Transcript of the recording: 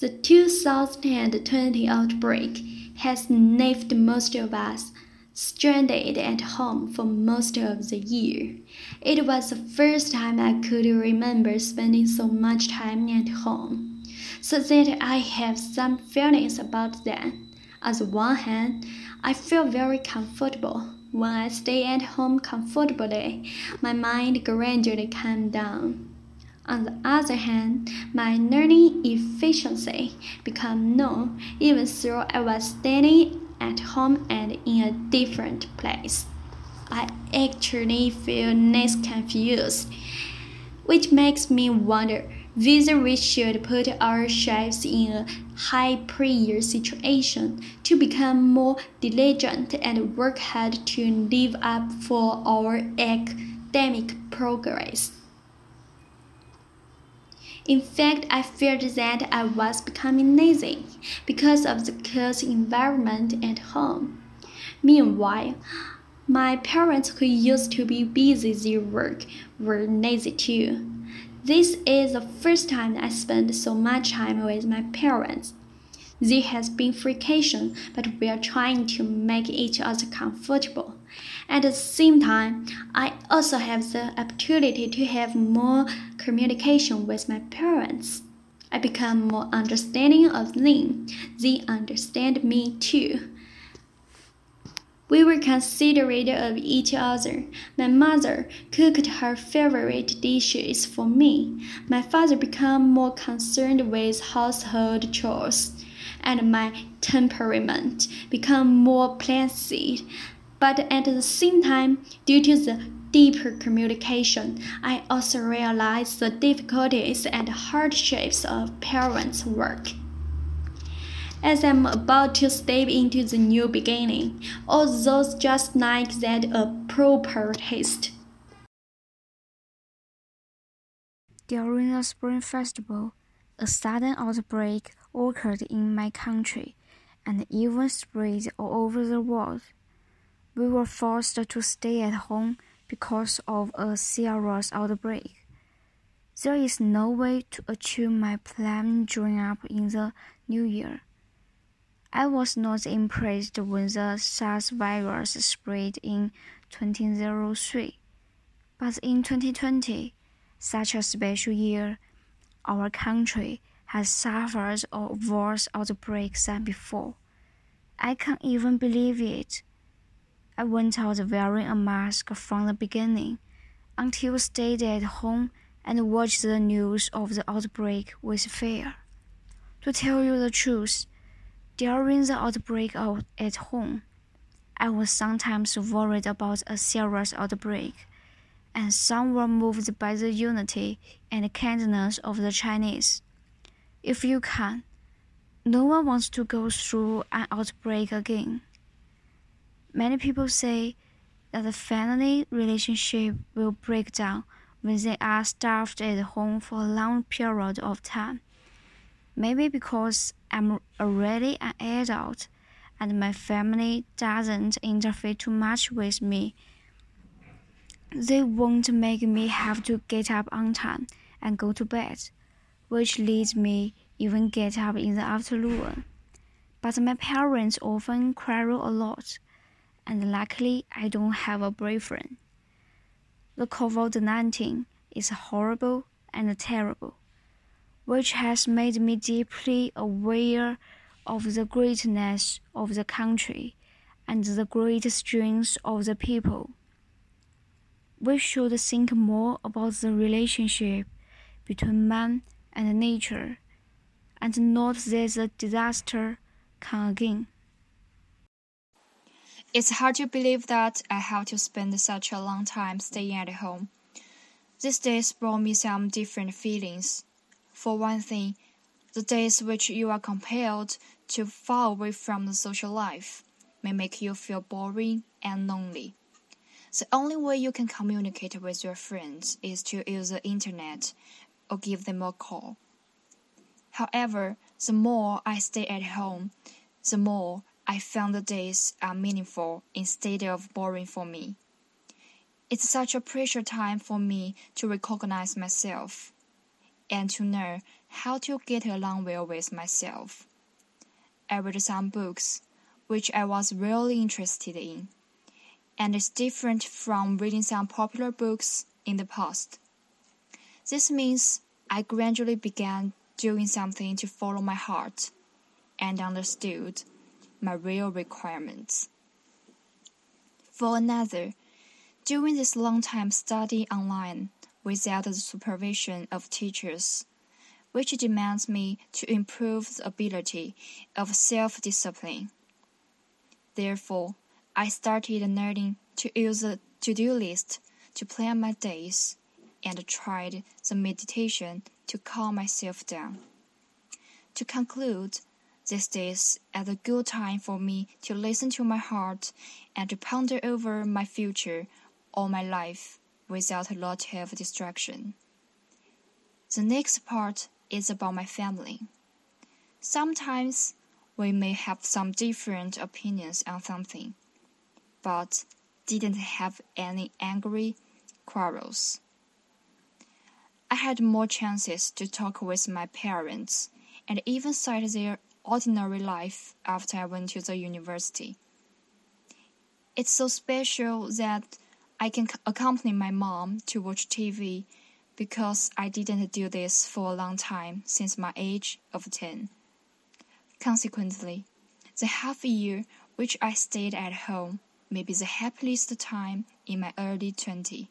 The 2020 outbreak has left most of us stranded at home for most of the year. It was the first time I could remember spending so much time at home, so that I have some feelings about that. On the one hand, I feel very comfortable. When I stay at home comfortably, my mind gradually calms down. On the other hand, my learning efficiency became low even though I was studying at home and in a different place. I actually feel less confused, which makes me wonder whether we should put our ourselves in a high pressure situation to become more diligent and work hard to live up for our academic progress. In fact, I feared that I was becoming lazy because of the chaos environment at home. Meanwhile, my parents, who used to be busy their work, were lazy too. This is the first time I spent so much time with my parents. There has been friction, but we are trying to make each other comfortable. At the same time, I also have the opportunity to have more communication with my parents. I become more understanding of them. They understand me too. We were considerate of each other. My mother cooked her favorite dishes for me. My father became more concerned with household chores, and my temperament became more placid. But at the same time, due to the deeper communication, I also realized the difficulties and hardships of parents' work. As I'm about to step into the new beginning, all those just like that a proper taste. During the Spring Festival, a sudden outbreak occurred in my country and even spread all over the world. We were forced to stay at home because of a serious outbreak. There is no way to achieve my plan growing up in the new year. I was not impressed when the SARS virus spread in 2003. But in 2020, such a special year, our country has suffered a worse outbreak than before. I can't even believe it. I went out wearing a mask from the beginning until stayed at home and watched the news of the outbreak with fear. To tell you the truth, during the outbreak out at home, I was sometimes worried about a serious outbreak, and some were moved by the unity and kindness of the Chinese. If you can, no one wants to go through an outbreak again. Many people say that the family relationship will break down when they are starved at home for a long period of time. Maybe because I'm already an adult and my family doesn't interfere too much with me. They won't make me have to get up on time and go to bed, which leads me even get up in the afternoon. But my parents often quarrel a lot and luckily I don't have a boyfriend. The COVID 19 is horrible and terrible, which has made me deeply aware of the greatness of the country and the great strength of the people. We should think more about the relationship between man and nature, and not that the disaster can again. It's hard to believe that I have to spend such a long time staying at home. These days brought me some different feelings. For one thing, the days which you are compelled to fall away from the social life may make you feel boring and lonely. The only way you can communicate with your friends is to use the internet or give them a call. However, the more I stay at home, the more I found the days are meaningful instead of boring for me. It's such a precious time for me to recognize myself and to know how to get along well with myself. I read some books which I was really interested in, and it's different from reading some popular books in the past. This means I gradually began doing something to follow my heart and understood my real requirements. For another, during this long time study online without the supervision of teachers, which demands me to improve the ability of self discipline. Therefore, I started learning to use a to do list to plan my days and tried the meditation to calm myself down. To conclude, this is at a good time for me to listen to my heart and to ponder over my future or my life without a lot of distraction. The next part is about my family. Sometimes we may have some different opinions on something, but didn't have any angry quarrels. I had more chances to talk with my parents and even cite their ordinary life after I went to the university. It's so special that I can accompany my mom to watch TV because I didn't do this for a long time since my age of 10. Consequently, the half year which I stayed at home may be the happiest time in my early 20s.